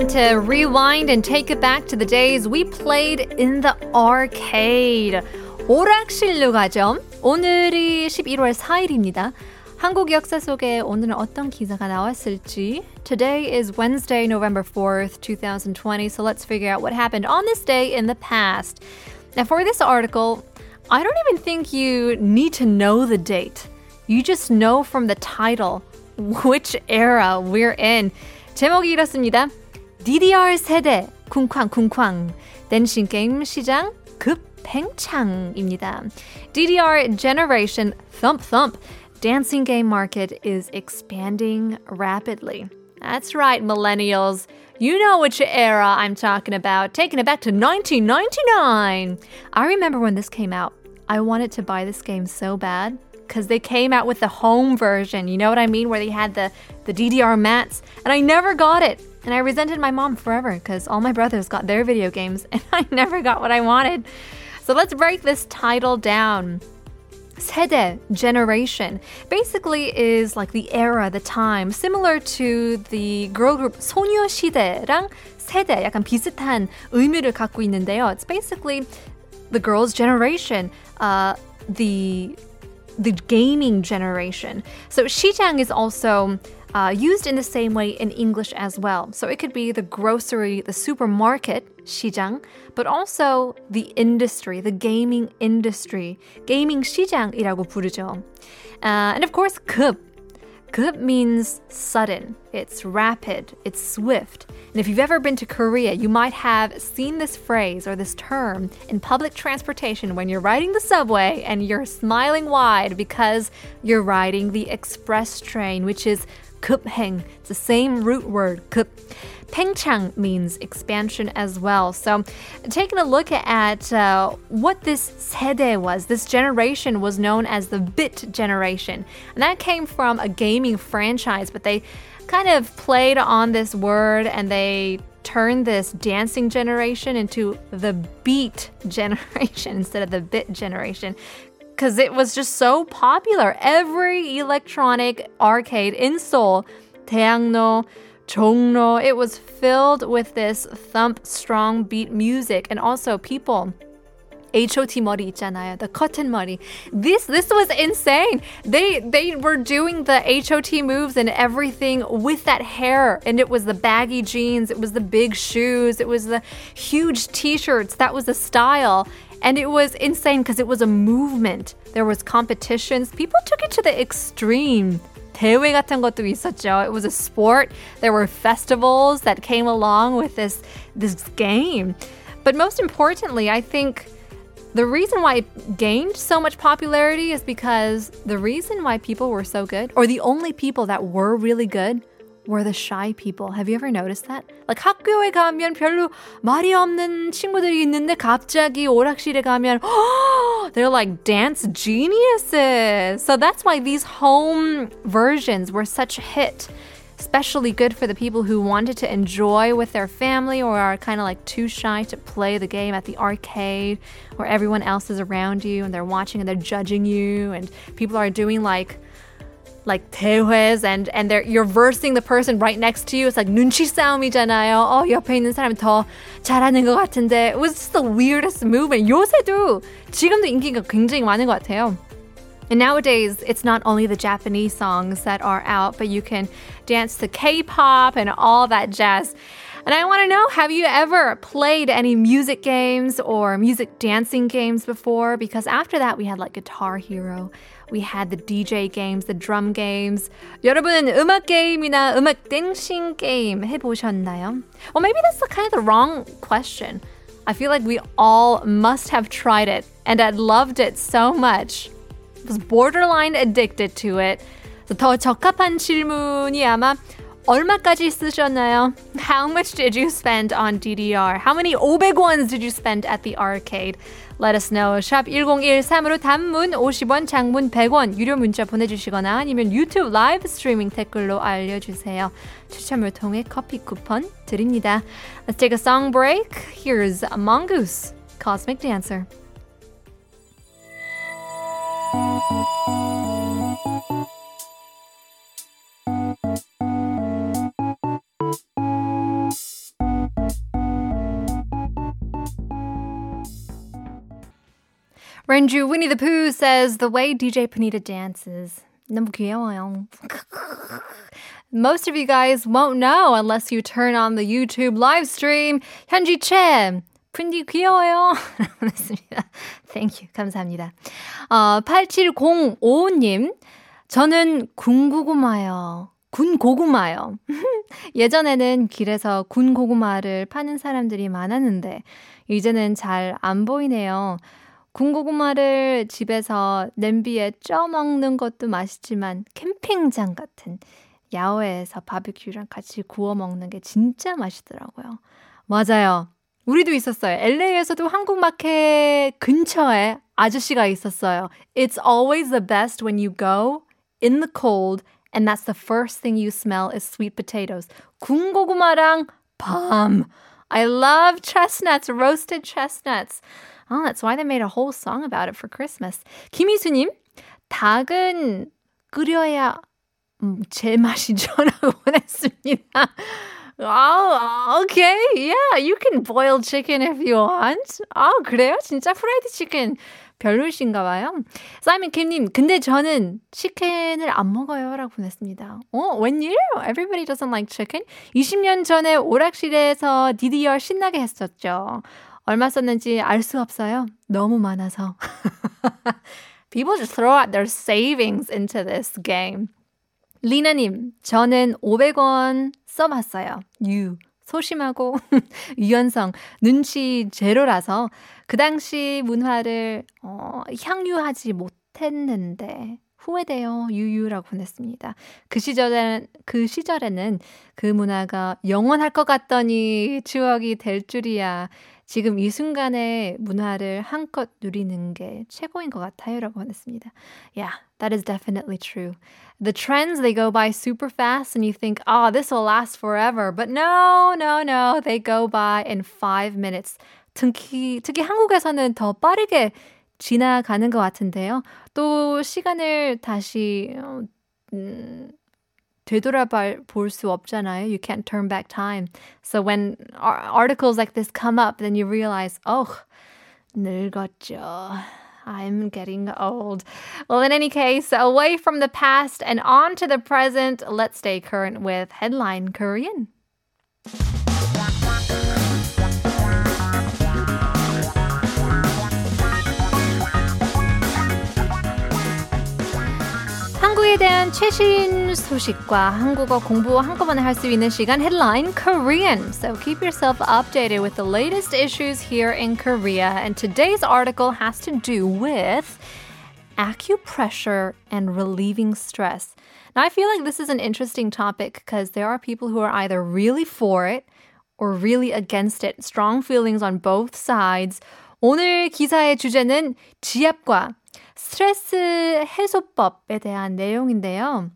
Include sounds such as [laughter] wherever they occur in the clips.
time to rewind and take it back to the days we played in the arcade. 오락실로 가죠. 오늘이 11월 4일입니다. 한국 역사 속에 오늘은 어떤 기사가 나왔을지. Today is Wednesday, November 4th, 2020. So let's figure out what happened on this day in the past. Now, for this article, I don't even think you need to know the date. You just know from the title which era we're in. 제목이 이렇습니다. DDR 세대 쿵쾅 쿵쾅 댄싱 게임 시장 급팽창입니다. DDR generation thump thump dancing game market is expanding rapidly. That's right, millennials. You know which era I'm talking about. Taking it back to 1999. I remember when this came out. I wanted to buy this game so bad because they came out with the home version. You know what I mean? Where they had the, the DDR mats. And I never got it. And I resented my mom forever because all my brothers got their video games [laughs] and I never got what I wanted. So let's break this title down. 세대, generation, basically is like the era, the time, similar to the girl group 소녀시대랑 세대, 약간 비슷한 의미를 갖고 있는데요. It's basically the girls' generation, uh, the the gaming generation. So 시장 is also uh, used in the same way in English as well. So it could be the grocery, the supermarket, 시장, but also the industry, the gaming industry. gaming 시장이라고 부르죠. Uh, and of course, 급. 급 means sudden. It's rapid. It's swift. And if you've ever been to Korea, you might have seen this phrase or this term in public transportation when you're riding the subway and you're smiling wide because you're riding the express train, which is Kupheng. It's the same root word, kup. Pengchang means expansion as well. So, taking a look at uh, what this sede was, this generation was known as the bit generation. And that came from a gaming franchise, but they kind of played on this word and they turned this dancing generation into the beat [laughs] generation instead of the bit generation because it was just so popular. Every electronic arcade in Seoul, Daehangno, Chongno, it was filled with this thump strong beat music and also people. HOT 머리 있잖아요. The cotton 머리. This this was insane. They they were doing the HOT moves and everything with that hair and it was the baggy jeans, it was the big shoes, it was the huge t-shirts. That was the style. And it was insane because it was a movement. There was competitions. People took it to the extreme. 대회 같은 것도 있었죠. It was a sport. There were festivals that came along with this this game. But most importantly, I think the reason why it gained so much popularity is because the reason why people were so good, or the only people that were really good, were the shy people. Have you ever noticed that? Like 학교에 가면 별로 말이 없는 친구들이 있는데 갑자기 오락실에 가면 they're like dance geniuses. So that's why these home versions were such a hit. Especially good for the people who wanted to enjoy with their family or are kind of like too shy to play the game at the arcade where everyone else is around you and they're watching and they're judging you and people are doing like like 대회s and and they're you're versing the person right next to you. It's like 눈치 싸움이잖아요. 어 옆에 있는 사람이 더 잘하는 것 같은데. It was just the weirdest move. And 요새도 지금도 인기가 굉장히 많은 것 같아요. And nowadays, it's not only the Japanese songs that are out, but you can dance to K pop and all that jazz. And I want to know have you ever played any music games or music dancing games before? Because after that, we had like Guitar Hero. We had the DJ games, the drum games. 여러분은 음악 게임이나 음악 댄싱 게임 해보셨나요? Well, maybe that's the kind of the wrong question. I feel like we all must have tried it and had loved it so much. Was borderline addicted to it. 더 적합한 질문이 아마 얼마까지 쓰셨나요? How much did you spend on DDR? How many 500원s did you spend at the arcade? Let us know. 샵 1013으로 단문 50원, 장문 100원 유료 문자 보내주시거나 아니면 유튜브 라이브 스트리밍 댓글로 알려주세요. 추첨을 통해 커피 쿠폰 드립니다. Let's take a song break. Here's Mongoose, Cosmic Dancer. Renju Winnie the Pooh says the way DJ Panita dances. 너무 귀여워요. Most of you guys won't know unless you turn on the YouTube live stream. 현지 채. 푼디 귀여워요. Thank you. 감사합니다. 어, 8705님. 저는 군고구마요. 군 고구마요. 예전에는 길에서 군 고구마를 파는 사람들이 많았는데, 이제는 잘 안 보이네요. 군고구마를 집에서 냄비에 쪄 먹는 것도 맛있지만, 캠핑장 같은 야외에서 바비큐랑 같이 구워 먹는 게 진짜 맛있더라고요. 맞아요. 우리도 있었어요. LA에서도 한국 마켓 근처에 아저씨가 있었어요. It's always the best when you go in the cold and that's the first thing you smell is sweet potatoes. 군고구마랑 밤. I love chestnuts, roasted chestnuts. Oh, that's why they made a whole song about it for Christmas. 김희수님, 닭은 끓여야 음, 제맛이죠라고 보냈습니다. Oh, okay. Yeah, you can boil chicken if you want. 아, 그래요? 진짜 프라이드 치킨 별로이신가 봐요. 사이먼 킴님, 근데 저는 치킨을 안 먹어요. 라고 보냈습니다. 어, 웬일? Everybody doesn't like chicken? 20년 전에 오락실에서 DDR 신나게 했었죠. 얼마 썼는지 알 수 없어요. 너무 많아서. [laughs] People just throw out their savings into this game. 리나님, 저는 500원 써봤어요. 유. 소심하고 [laughs] 유연성, 눈치 제로라서 그 당시 문화를 어, 향유하지 못했는데 후회돼요. 유유라고 보냈습니다. 그 시절에는 그 시절에는 그 문화가 영원할 것 같더니 추억이 될 줄이야. 지금 이 순간의 문화를 한껏 누리는 게 최고인 것 같아요라고 보냈습니다. Yeah, that is definitely true. The trends they go by super fast and you think, "Oh, this will last forever." But no, no, no. They go by in 5 minutes. 특히 특히 한국에서는 더 빠르게 지나가는 것 같은데요. 또 시간을 다시 음, 되돌아볼 수 없잖아요. You can't turn back time. So when articles like this come up, then you realize, oh, 늙었죠. I'm getting old. Well, in any case, away from the past and on to the present, let's stay current with Headline Korean. 한국에 대한 최신 소식과 한국어 공부 한꺼번에 할 수 있는 시간 Headline Korean. So keep yourself updated with the latest issues here in Korea. And today's article has to do with acupressure and relieving stress. Now, I feel like this is an interesting topic because there are people who are either really for it or really against it. Strong feelings on both sides. 오늘 기사의 주제는 지압과 스트레스 해소법에 대한 내용인데요.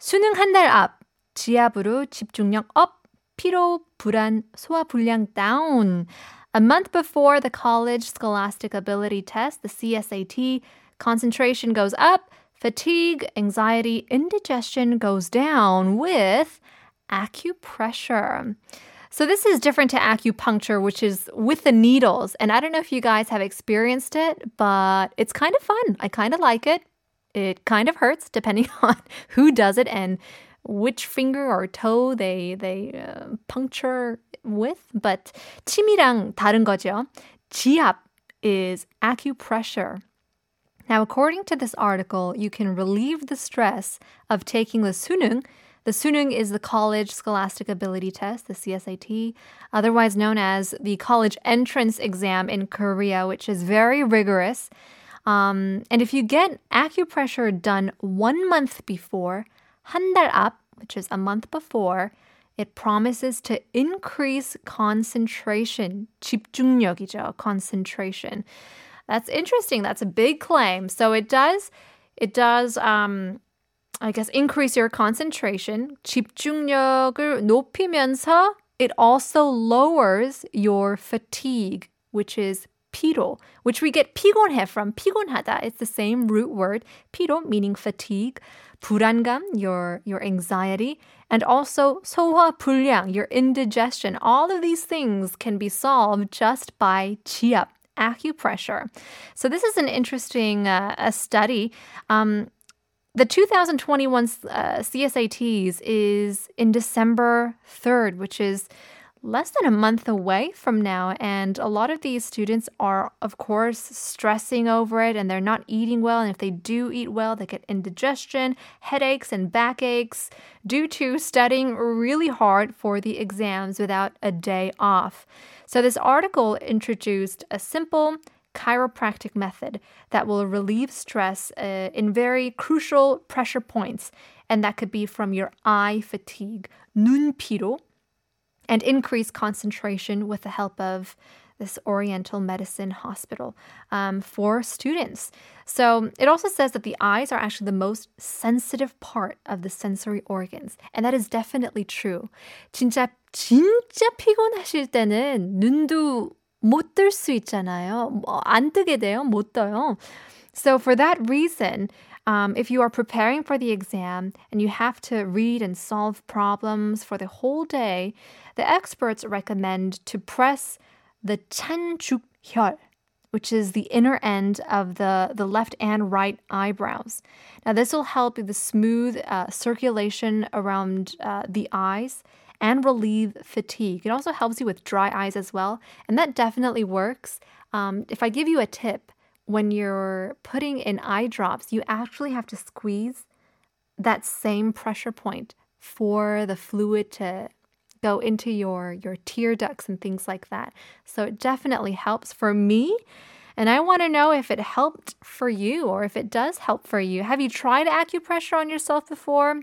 수능 한 달 앞, 지압으로 집중력 업, 피로, 불안, 소화 불량 다운. A month before the college scholastic ability test, the CSAT, concentration goes up, fatigue, anxiety, indigestion goes down with acupressure. So this is different to acupuncture, which is with the needles. And I don't know if you guys have experienced it, but it's kind of fun. I kind of like it. It kind of hurts [laughs] depending [laughs] on who does it and which finger or toe they they uh, puncture with. But 침이랑 다른 거죠. 지압 is acupressure. Now, according to this article, you can relieve the stress of taking the sunung, the Sunung is the College Scholastic Ability Test, the CSAT, otherwise known as the college entrance exam in Korea, which is very rigorous. Um, and if you get acupressure done one month before, 한달 앞, which is a month before, it promises to increase concentration. 집중력이죠, concentration. That's interesting. That's a big claim. So it does, it does um, I guess increase your concentration, 집중력을 높이면서 it also lowers your fatigue, which is 피로, which we get 피곤해 from 피곤하다. It's the same root word, 피로 meaning fatigue, 불안감, your your anxiety, and also 소화 불량, your indigestion. All of these things can be solved just by 지압, acupressure. So, this is an interesting uh, a study. Um, the 2021 uh, CSATs is in December 3rd, which is less than a month away from now. And a lot of these students are, of course, stressing over it and they're not eating well. And if they do eat well, they get indigestion, headaches, and backaches due to studying really hard for the exams without a day off. So, this article introduced a simple chiropractic method that will relieve stress uh, in very crucial pressure points. And that could be from your eye fatigue, 눈 피로, and increase concentration with the help of this Oriental Medicine Hospital um, for students. So it also says that the eyes are actually the most sensitive part of the sensory organs. And that is definitely true. 진짜, 진짜 피곤하실 때는 눈도 못뜰수 있잖아요. 안 뜨게 돼요. 못 떠요. So for that reason, um, if you are preparing for the exam and you have to read and solve problems for the whole day, the experts recommend to press the chanjukhyul, which is the inner end of the, the left and right eyebrows. Now, this will help the smooth uh, circulation around uh, the eyes and relieve fatigue. It also helps you with dry eyes as well, and that definitely works. Um, if I give you a tip, when you're putting in eye drops, you actually have to squeeze that same pressure point for the fluid to go into your your tear ducts and things like that. So it definitely helps for me. And I want to know if it helped for you or if it does help for you. Have you tried acupressure on yourself before?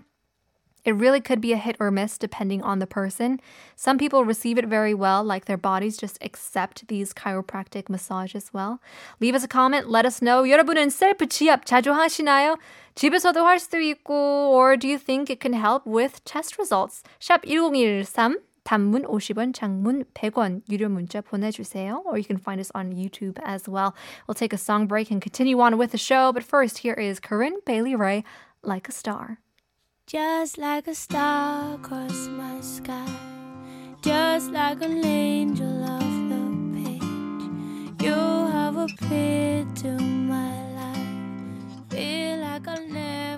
It really could be a hit or miss depending on the person. Some people receive it very well, like their bodies just accept these chiropractic massages well. Leave us a comment, let us know. 여러분은 셀프 지압 자주 하시나요? 집에서도 할 수도 있고, or do you think it can help with test results? 샵 1013. 단문 50원, 장문 100원 유료 문자 보내주세요. Or you can find us on YouTube as well. We'll take a song break and continue on with the show. But first, here is Corinne Bailey Rae, Like a Star. Just like a star across my sky, just like an angel off the page, you have appeared to my life. Feel like I'll never.